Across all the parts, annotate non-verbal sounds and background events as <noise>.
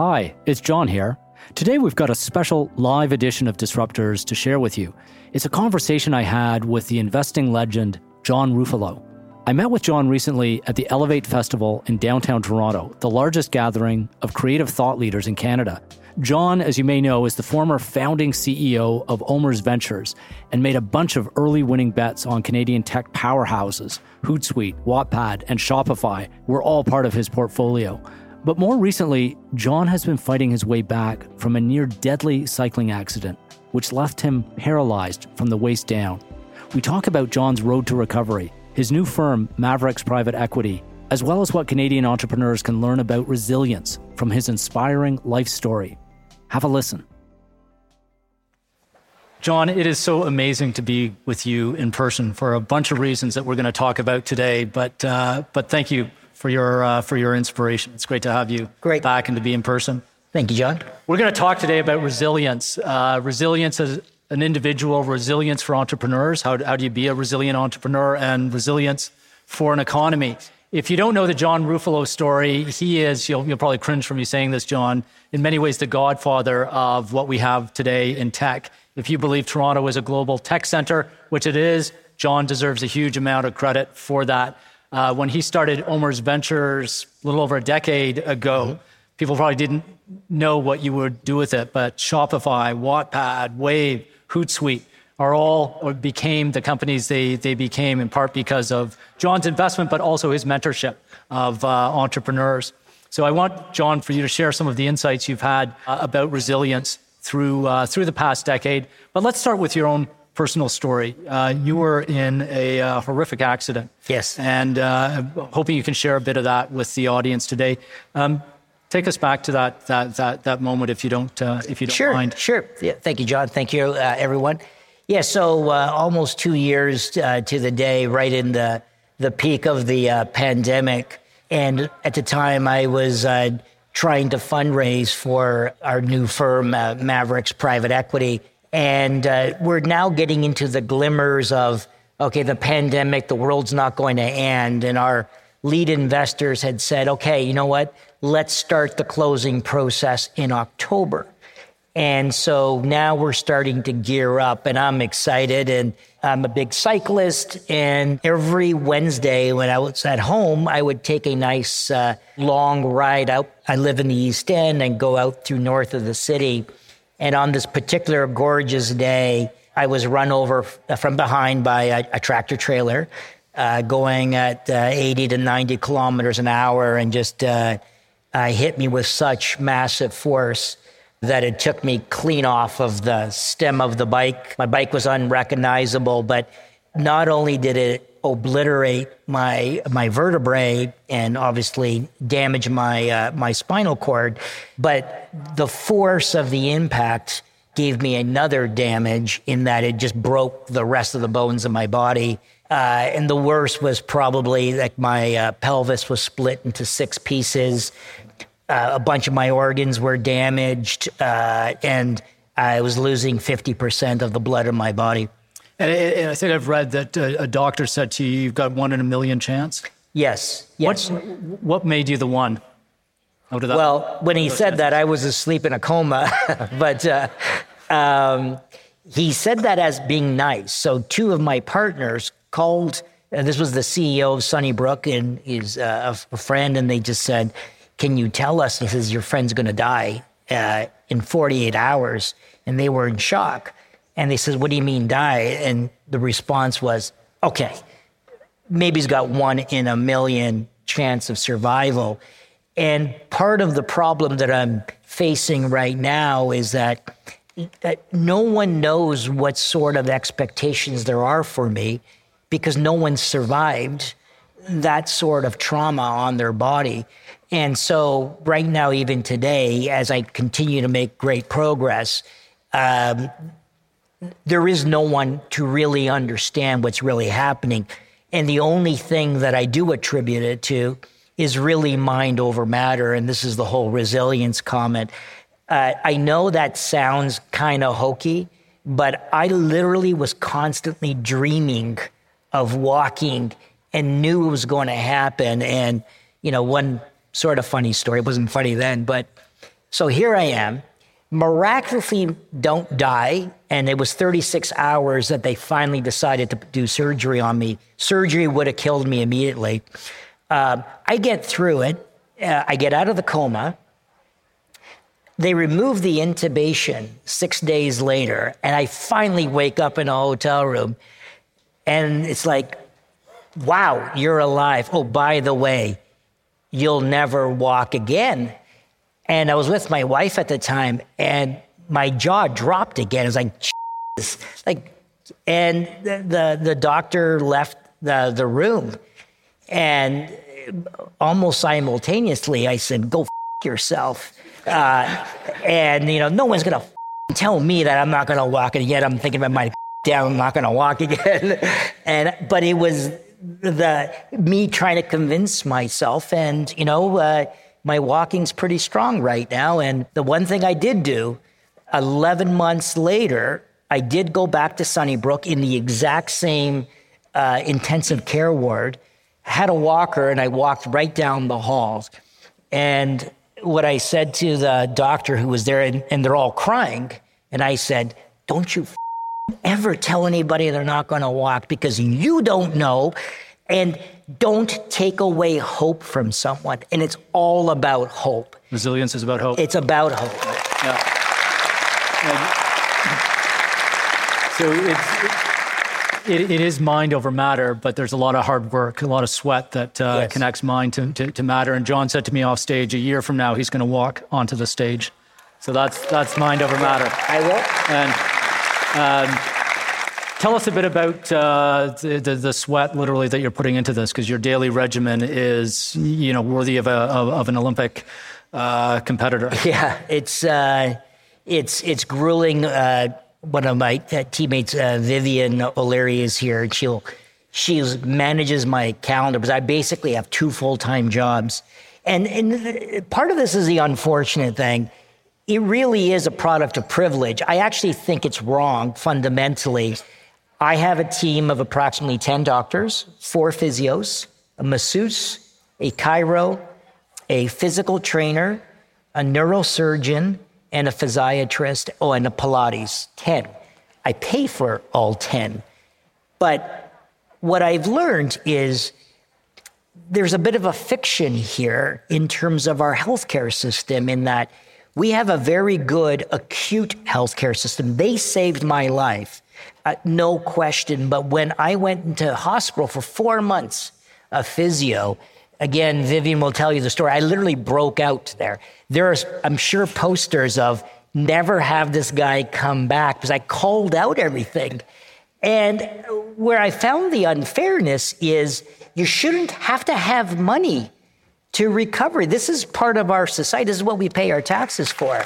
Hi, it's John here. Today we've got a special live edition of Disruptors to share with you. It's a conversation I had with the investing legend, John Ruffolo. I met with John recently at the Elevate Festival in downtown Toronto, the largest gathering of creative thought leaders in Canada. John, as you may know, is the former founding CEO of OMERS Ventures and made a bunch of early winning bets on Canadian tech powerhouses. Hootsuite, Wattpad, and Shopify were all part of his portfolio. But more recently, John has been fighting his way back from a near deadly cycling accident, which left him paralyzed from the waist down. We talk about John's road to recovery, his new firm, Maverix Private Equity, as well as what Canadian entrepreneurs can learn about resilience from his inspiring life story. Have a listen. John, it is so amazing to be with you in person for a bunch of reasons that we're going to talk about today. But uh, but thank you for your uh, for your inspiration. It's great to have you great. back and to be in person. Thank you, John. We're going to talk today about resilience. Uh, resilience as an individual, resilience for entrepreneurs. How, how do you be a resilient entrepreneur and resilience for an economy? If you don't know the John Ruffolo story, he is, you'll, you'll probably cringe from me saying this, John, in many ways the godfather of what we have today in tech. If you believe Toronto is a global tech center, which it is, John deserves a huge amount of credit for that. Uh, when he started OMERS Ventures a little over a decade ago, mm-hmm. people probably didn't know what you would do with it, but Shopify, Wattpad, Wave, Hootsuite are all or became the companies they, they became in part because of John's investment, but also his mentorship of uh, entrepreneurs. So I want, John, for you to share some of the insights you've had uh, about resilience through, uh, through the past decade. But let's start with your own personal story. Uh, you were in a uh, horrific accident. Yes. And uh, hoping you can share a bit of that with the audience today. Um, take us back to that, that, that, that moment if you don't, if you don't sure, mind. Sure, yeah, Thank you, John. Thank you, everyone. Yeah, so uh, almost two years uh, to the day, right in the the peak of the uh, pandemic, and at the time I was uh, trying to fundraise for our new firm, uh, Maverix Private Equity, and uh, we're now getting into the glimmers of okay, the pandemic, the world's not going to end, and our lead investors had said, okay, you know what? Let's start the closing process in October. And so now we're starting to gear up, and I'm excited. And I'm a big cyclist. And every Wednesday when I was at home, I would take a nice uh, long ride out. I live in the East End and go out through north of the city. And on this particular gorgeous day, I was run over from behind by a, a tractor trailer uh, going at uh, 80 to 90 kilometers an hour and just uh, hit me with such massive force that it took me clean off of the stem of the bike. My bike was unrecognizable, but not only did it obliterate my my vertebrae and obviously damage my uh, my spinal cord, but the force of the impact gave me another damage in that it just broke the rest of the bones of my body. Uh, and the worst was probably like my uh, pelvis was split into six pieces. Uh, a bunch of my organs were damaged, uh, and I was losing 50% of the blood in my body. And, and I think I've read that uh, a doctor said to you, you've got one in a million chance. Yes. Yes. What, what made you the one? Out of that, well, when he said that, I was asleep in a coma, <laughs> but uh, um, he said that as being nice. So two of my partners called. And this was the CEO of Sunnybrook and he's uh, a friend, and they just said, can you tell us? He says, Your friend's going to die uh, in 48 hours. And they were in shock. And they said, What do you mean die? And the response was, Okay, maybe he's got one in a million chance of survival. And part of the problem that I'm facing right now is that, that no one knows what sort of expectations there are for me because no one survived that sort of trauma on their body. And so, right now, even today, as I continue to make great progress, um, there is no one to really understand what's really happening. And the only thing that I do attribute it to is really mind over matter. And this is the whole resilience comment. Uh, I know that sounds kind of hokey, but I literally was constantly dreaming of walking and knew it was going to happen. And, you know, one sort of funny story. It wasn't funny then, but So here I am, miraculously don't die. And it was 36 hours that they finally decided to do surgery on me. Surgery would have killed me immediately. Uh, I get through it. Uh, I get out of the coma. They remove the intubation six days later, and I finally wake up in a hotel room. And it's like, wow, you're alive. Oh, by the way, you'll never walk again. And I was with my wife at the time, and my jaw dropped again. It was like, Jesus. like, and the, the, the doctor left the, the room, and almost simultaneously, I said, "Go f- yourself," uh, and you know, no one's gonna f- tell me that I'm not gonna walk again. I'm thinking about my down, I'm not gonna walk again, <laughs> and but it was the me trying to convince myself, and you know. Uh, my walking's pretty strong right now. And the one thing I did do 11 months later, I did go back to Sunnybrook in the exact same uh, intensive care ward, had a walker, and I walked right down the halls. And what I said to the doctor who was there, and, and they're all crying, and I said, Don't you ever tell anybody they're not going to walk because you don't know. And don't take away hope from someone. And it's all about hope. Resilience is about hope. It's about hope. Yeah. And so it's, it, it is mind over matter, but there's a lot of hard work, a lot of sweat that uh, Yes. connects mind to, to, to matter. And John said to me off stage, a year from now, he's going to walk onto the stage. So that's, that's mind over matter. I will. And um, tell us a bit about uh, the, the, sweat, literally, that you're putting into this, because your daily regimen is, you know, worthy of, a, of, of an Olympic uh, competitor. <laughs> Yeah, it's uh, it's it's grueling. Uh, one of my uh, teammates, uh, Vivian O'Leary, is here, and she'll she manages my calendar because I basically have two full time jobs, and and part of this is the unfortunate thing. It really is a product of privilege. I actually think it's wrong fundamentally. I have a team of approximately 10 doctors, four physios, a masseuse, a chiro, a physical trainer, a neurosurgeon, and a physiatrist, oh, and a Pilates, 10. I pay for all 10. But what I've learned is there's a bit of a fiction here in terms of our healthcare system, in that we have a very good acute healthcare system. They saved my life, uh, no question. But when I went into hospital for four months, a physio, again, Vivian will tell you the story. I literally broke out there. There are, I'm sure, posters of never have this guy come back because I called out everything. And where I found the unfairness is you shouldn't have to have money to recover. This is part of our society. This is what we pay our taxes for.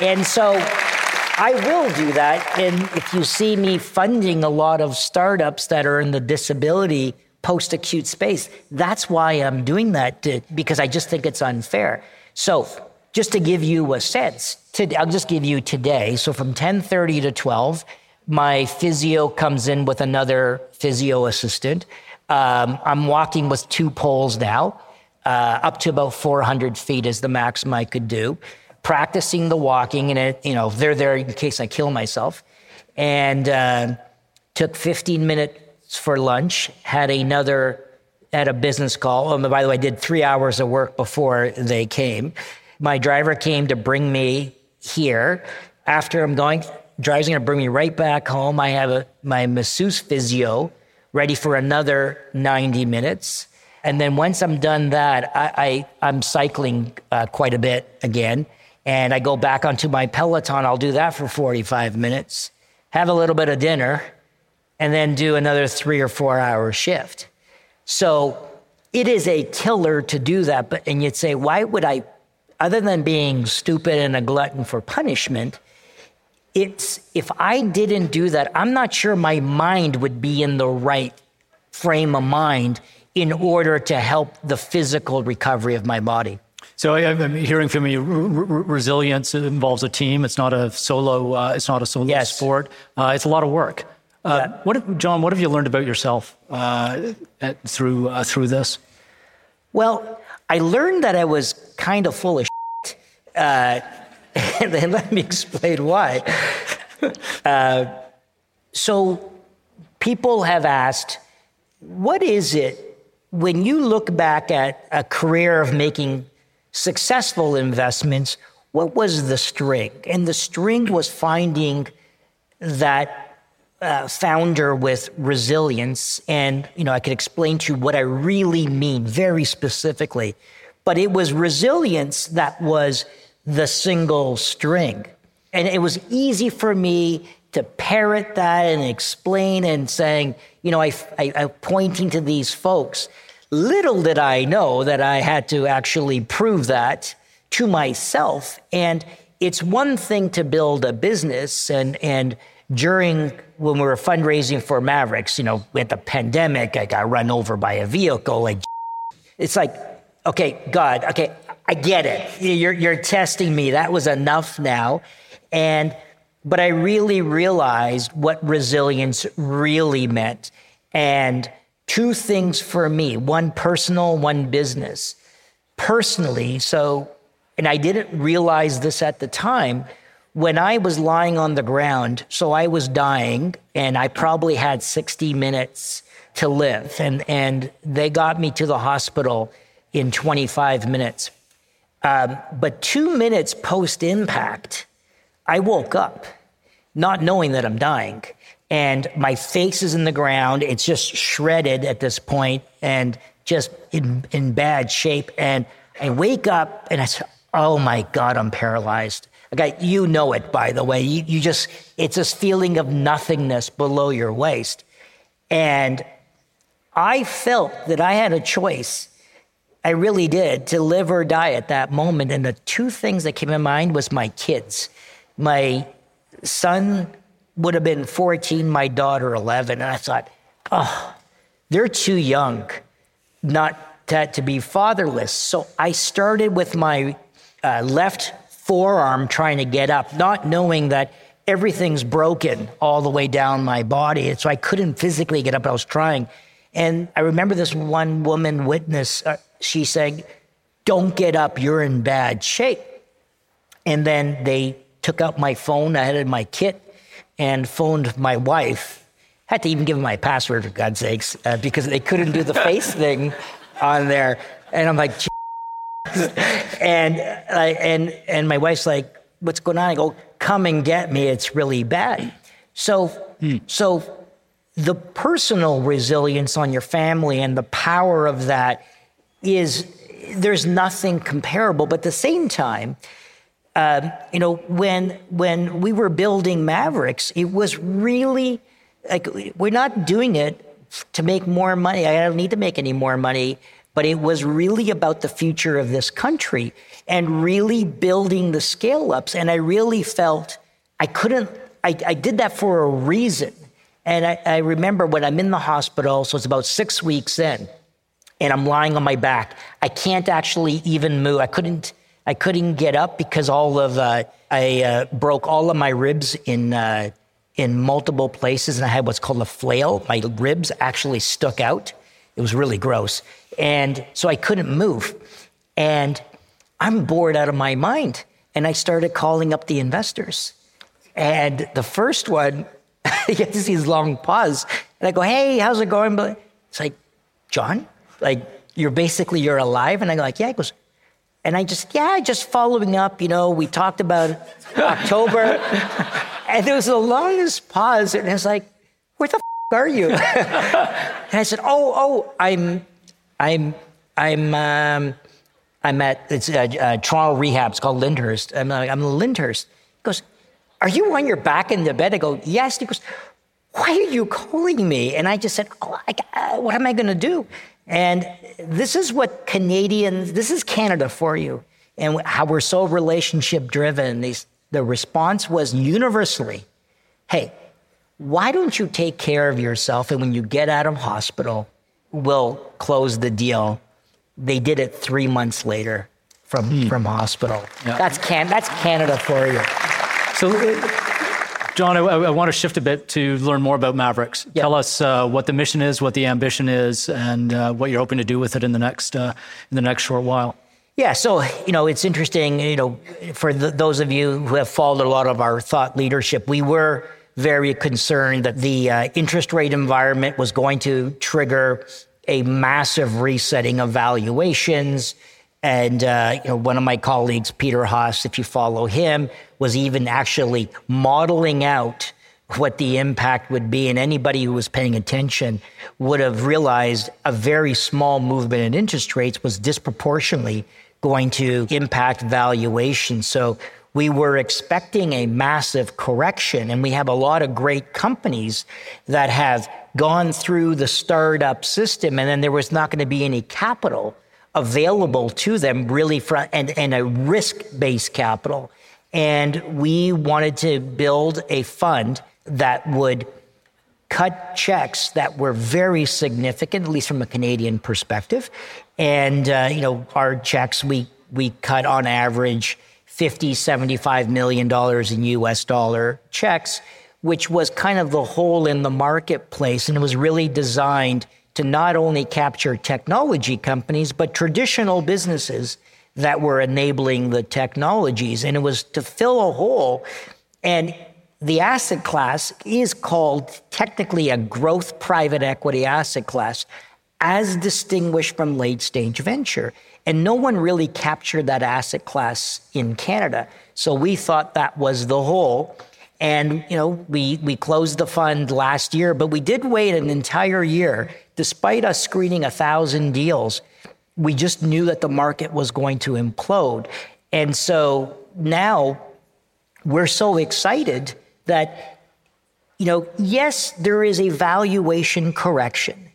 And so I will do that. And if you see me funding a lot of startups that are in the disability post acute space, that's why I'm doing that to, because I just think it's unfair. So just to give you a sense, to, I'll just give you today. So from 10:30 to 12, my physio comes in with another physio assistant. Um, I'm walking with two poles now. Uh, up to about 400 feet is the maximum I could do. Practicing the walking, and it, you know, they're there in case I kill myself. And uh, took 15 minutes for lunch. Had another, had a business call. Oh, by the way, I did three hours of work before they came. My driver came to bring me here. After I'm going, driver's going to bring me right back home. I have a, my masseuse physio ready for another 90 minutes. And then once I'm done that, I, I, am cycling uh, quite a bit again. And I go back onto my Peloton. I'll do that for 45 minutes, have a little bit of dinner, and then do another three or four hour shift. So it is a killer to do that. But, and you'd say, why would I, other than being stupid and a glutton for punishment, it's if I didn't do that, I'm not sure my mind would be in the right frame of mind in order to help the physical recovery of my body. So I- I'm hearing from you, r- r- resilience involves a team. It's not a solo. Uh, it's not a solo Yes. sport. Uh, it's a lot of work. Uh, Yeah. What, have, John? What have you learned about yourself uh, at, through uh, through this? Well, I learned that I was kind of full of shit. Uh, <laughs> and then let me explain why. <laughs> Uh, so, people have asked, what is it when you look back at a career of making successful investments? What was the string? And the string was finding that uh, founder with resilience. And, you know, I could explain to you what I really mean very specifically. But it was resilience that was the single string. And it was easy for me to parrot that and explain and saying, you know, I, I, I pointing to these folks. Little did I know that I had to actually prove that to myself. And it's one thing to build a business and, and during when we were fundraising for Maverix, you know, with the pandemic, I got run over by a vehicle. Like, <laughs> it's like, okay, God, okay, I get it. You're, you're testing me. That was enough now. And, but I really realized what resilience really meant. And two things for me one personal, one business. Personally, so, and I didn't realize this at the time, when I was lying on the ground, so I was dying, and I probably had 60 minutes to live. And, and they got me to the hospital in 25 minutes. Um, but two minutes post impact, I woke up not knowing that I'm dying. And my face is in the ground. It's just shredded at this point and just in, in bad shape. And I wake up and I say, oh my God, I'm paralyzed. Okay, you know it, by the way. You, you just, it's this feeling of nothingness below your waist. And I felt that I had a choice I really did to live or die at that moment. And the two things that came in mind was my kids. My son would have been 14, my daughter 11. And I thought, oh, they're too young not to, to be fatherless. So I started with my uh, left forearm trying to get up, not knowing that everything's broken all the way down my body. So I couldn't physically get up. I was trying. And I remember this one woman witness. Uh, she said, Don't get up, you're in bad shape. And then they took out my phone, I had in my kit, and phoned my wife. Had to even give them my password, for God's sakes, uh, because they couldn't do the <laughs> face thing on there. And I'm like, <laughs> and, uh, and, and my wife's like, What's going on? I go, Come and get me. It's really bad. So, hmm. so the personal resilience on your family and the power of that is there's nothing comparable. But at the same time, um, you know, when when we were building Maverix, it was really like we're not doing it to make more money. I don't need to make any more money, but it was really about the future of this country and really building the scale ups. And I really felt I couldn't. I, I did that for a reason. And I, I remember when I'm in the hospital, so it's about six weeks in and I'm lying on my back. I can't actually even move. I couldn't. I couldn't get up because all of uh, I uh, broke all of my ribs in uh, in multiple places, and I had what's called a flail. My ribs actually stuck out. It was really gross, and so I couldn't move. And I'm bored out of my mind, and I started calling up the investors. And the first one, he has these long pause, and I go, "Hey, how's it going?" But it's like, John, like you're basically you're alive and i go like yeah he goes and i just yeah just following up you know we talked about october. <laughs> And there was the longest pause and i was like where the f- are you? <laughs> And i said oh oh i'm i'm i'm um, i'm at it's a, a toronto rehab. It's called lyndhurst. I'm, I'm in lyndhurst. He goes are you on your back in the bed? I go yes. He goes why are you calling me? And I just said, oh, I, uh, what am I going to do? And this is what Canadians, this is Canada for you, and how we're so relationship driven. These, the response was universally, hey, why don't you take care of yourself? And when you get out of hospital, we'll close the deal. They did it three months later from, hmm. from hospital. Yeah. That's, can, that's Canada for you. So, John, I, I, want to shift a bit to learn more about Maverix. Yep. Tell us uh, what the mission is, what the ambition is, and uh, what you're hoping to do with it in the next uh, in the next short while. Yeah, so you know it's interesting. You know, for the, those of you who have followed a lot of our thought leadership, we were very concerned that the uh, interest rate environment was going to trigger a massive resetting of valuations. And uh, you know, one of my colleagues, Peter Haas, if you follow him, was even actually modeling out what the impact would be. And anybody who was paying attention would have realized a very small movement in interest rates was disproportionately going to impact valuation. So we were expecting a massive correction, and we have a lot of great companies that have gone through the startup system, and then there was not going to be any capital available to them, really, and, and a risk based capital. And we wanted to build a fund that would cut checks that were very significant, at least from a Canadian perspective. And, uh, you know, our checks, we, we cut on average 50, 75 million dollars in US dollar checks, which was kind of the hole in the marketplace. And it was really designed to not only capture technology companies, but traditional businesses that were enabling the technologies. And it was to fill a hole. And the asset class is called technically a growth private equity asset class, as distinguished from late stage venture. And no one really captured that asset class in Canada. So we thought that was the hole. And, you know, we, we closed the fund last year, but we did wait an entire year. Despite us screening a thousand deals, we just knew that the market was going to implode. And so now we're so excited that, you know, yes, there is a valuation correction,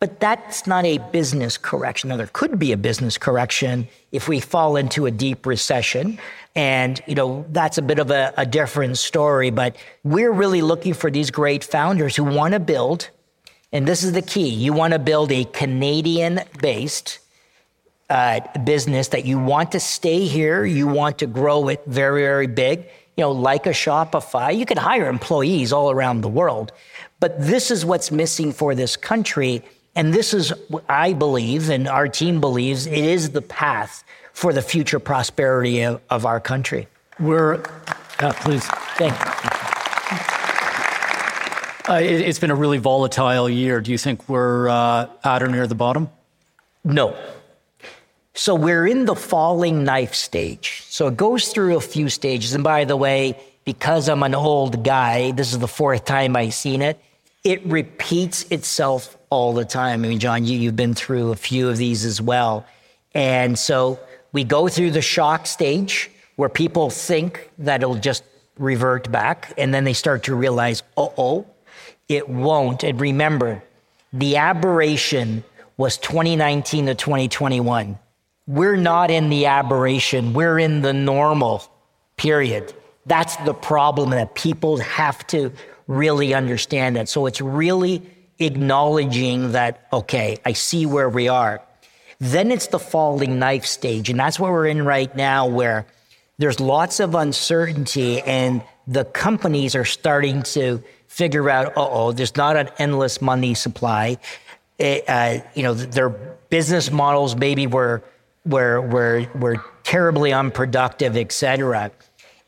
but that's not a business correction. Now, there could be a business correction if we fall into a deep recession. And, you know, that's a bit of a, a different story, but we're really looking for these great founders who want to build, and this is the key you want to build a Canadian based uh, business that you want to stay here, you want to grow it very, very big you know, like a Shopify. You can hire employees all around the world. But this is what's missing for this country. And this is, I believe, and our team believes, it is the path for the future prosperity of, of our country. We're, yeah, please. Thank you. Uh, it, has been a really volatile year. Do you think we're uh, at or near the bottom? No. So we're in the falling knife stage. So it goes through a few stages. And by the way, because I'm an old guy, this is the fourth time I've seen it, it repeats itself all the time. I mean, John, you, you've been through a few of these as well. And so we go through the shock stage where people think that it'll just revert back. And then they start to realize, oh, oh, it won't. And remember, the aberration was 2019 to 2021. We're not in the aberration, we're in the normal period. That's the problem that people have to really understand that. So it's really acknowledging that, okay, I see where we are. Then it's the falling knife stage. And that's what we're in right now, where there's lots of uncertainty and the companies are starting to figure out, oh, there's not an endless money supply. It, uh, you know, their business models maybe were were were were terribly unproductive, et cetera.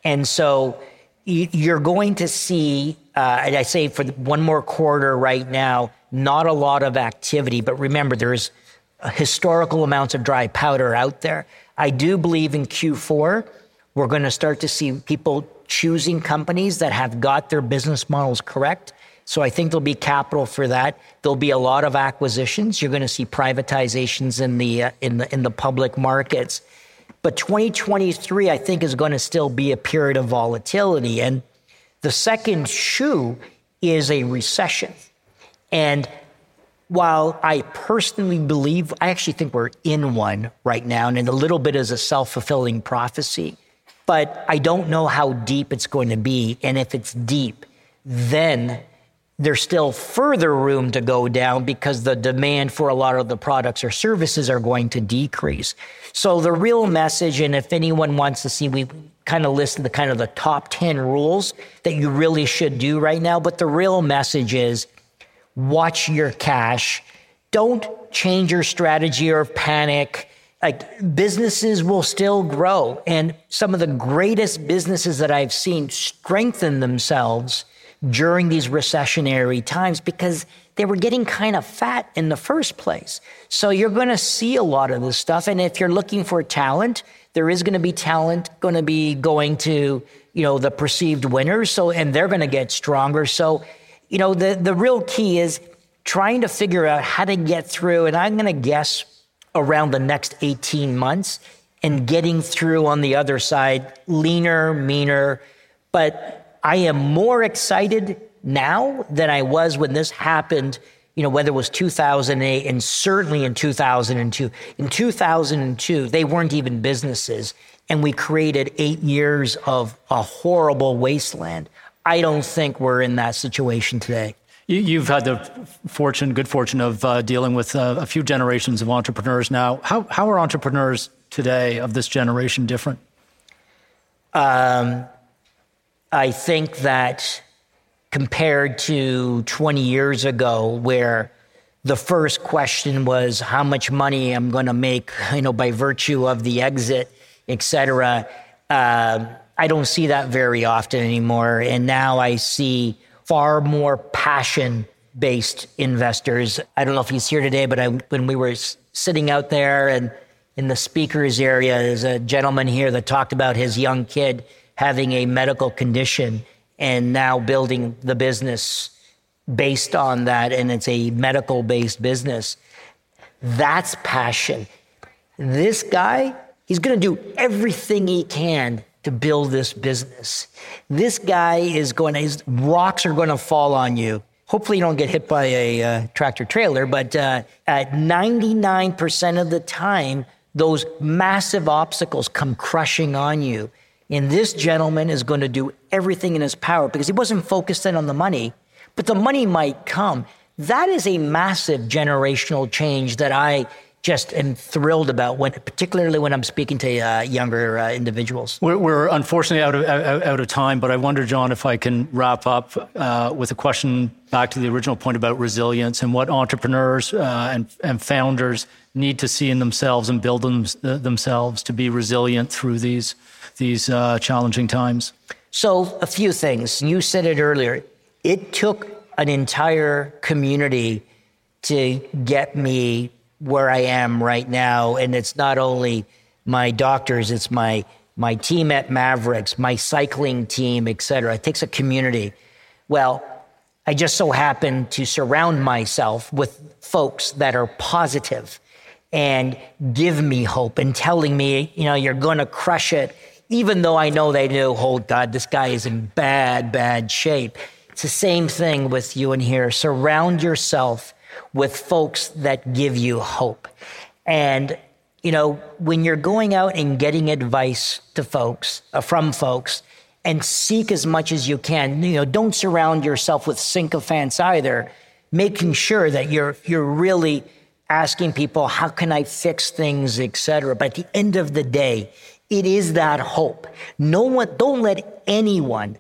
And so you're going to see, uh, and I say for one more quarter right now, not a lot of activity. But remember, there's historical amounts of dry powder out there. I do believe in Q4, we're going to start to see people choosing companies that have got their business models correct so I think there'll be capital for that. There'll be a lot of acquisitions. You're going to see privatizations in the uh, in the in the public markets. But 2023 I think is going to still be a period of volatility and the second shoe is a recession. And while I personally believe, I actually think we're in one right now, and a little bit is a self fulfilling prophecy. But I don't know how deep it's going to be. And if it's deep, then there's still further room to go down because the demand for a lot of the products or services are going to decrease. So the real message, and if anyone wants to see, we kind of listed the kind of the top 10 rules that you really should do right now. But the real message is watch your cash. Don't change your strategy or panic. Like businesses will still grow. And some of the greatest businesses that I've seen strengthen themselves during these recessionary times because they were getting kind of fat in the first place. So you're going to see a lot of this stuff. And if you're looking for talent, there is going to be talent going to be going to, you know, the perceived winners. So, and they're going to get stronger. So, you know, the, the real key is trying to figure out how to get through. And I'm going to guess around the next 18 months and getting through on the other side leaner, meaner. But I am more excited now than I was when this happened, you know, whether it was 2008 and certainly in 2002. In 2002, they weren't even businesses. And we created eight years of a horrible wasteland. I don't think we're in that situation today. You've had the fortune, good fortune of uh, dealing with uh, a few generations of entrepreneurs now. How, how are entrepreneurs today of this generation different? Um, I think that compared to 20 years ago, where the first question was how much money I'm going to make, you know, by virtue of the exit, et cetera. Uh, I don't see that very often anymore. And now I see far more passion based investors. I don't know if he's here today, but I, when we were sitting out there and in the speakers area, there's a gentleman here that talked about his young kid having a medical condition and now building the business based on that. And it's a medical based business. That's passion. This guy, he's going to do everything he can to build this business. This guy is going to, his rocks are going to fall on you. Hopefully, you don't get hit by a uh, tractor trailer, but uh, at 99% of the time, those massive obstacles come crushing on you. And this gentleman is going to do everything in his power because he wasn't focused in on the money, but the money might come. That is a massive generational change that I just am thrilled about when, particularly when I'm speaking to uh, younger uh, individuals. We're, we're, unfortunately out of out, out, of time, but I wonder, John, if I can wrap up uh, with a question back to the original point about resilience and what entrepreneurs uh, and, and founders need to see in themselves and build them, themselves to be resilient through these these uh, challenging times. So, a few things. You said it earlier. It took an entire community to get me where I am right now. And it's not only my doctors, it's my my team at Maverix, my cycling team, et cetera. It takes a community. Well, I just so happen to surround myself with folks that are positive and give me hope and telling me, you know, you're going to crush it, even though I know they do. Oh, God, this guy is in bad, bad shape. It's the same thing with you in here. Surround yourself with folks that give you hope. And, you know, when you're going out and getting advice to folks, uh, from folks, and seek as much as you can, you know, don't surround yourself with sycophants either, making sure that you're, you're really asking people, how can I fix things, etc. But at the end of the day, it is that hope. No one, don't let anyone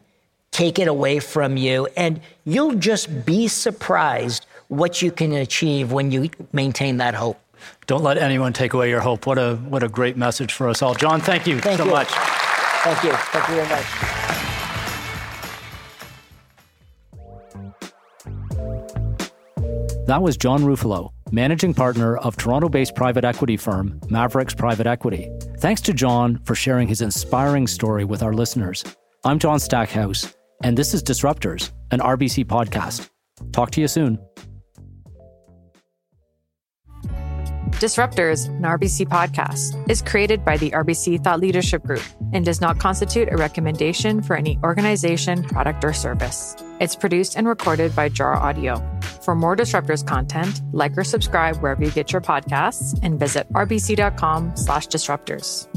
take it away from you. And you'll just be surprised what you can achieve when you maintain that hope. Don't let anyone take away your hope. What a what a great message for us all. John, thank you thank so you. much. Thank you. Thank you very much. That was John Ruffolo, managing partner of Toronto based private equity firm Maverix Private Equity. Thanks to John for sharing his inspiring story with our listeners. I'm John Stackhouse, and this is Disruptors, an RBC podcast. Talk to you soon. Disruptors, an RBC podcast, is created by the RBC Thought Leadership Group and does not constitute a recommendation for any organization, product, or service. It's produced and recorded by Jar Audio. For more Disruptors content, like or subscribe wherever you get your podcasts and visit rbc.com slash disruptors.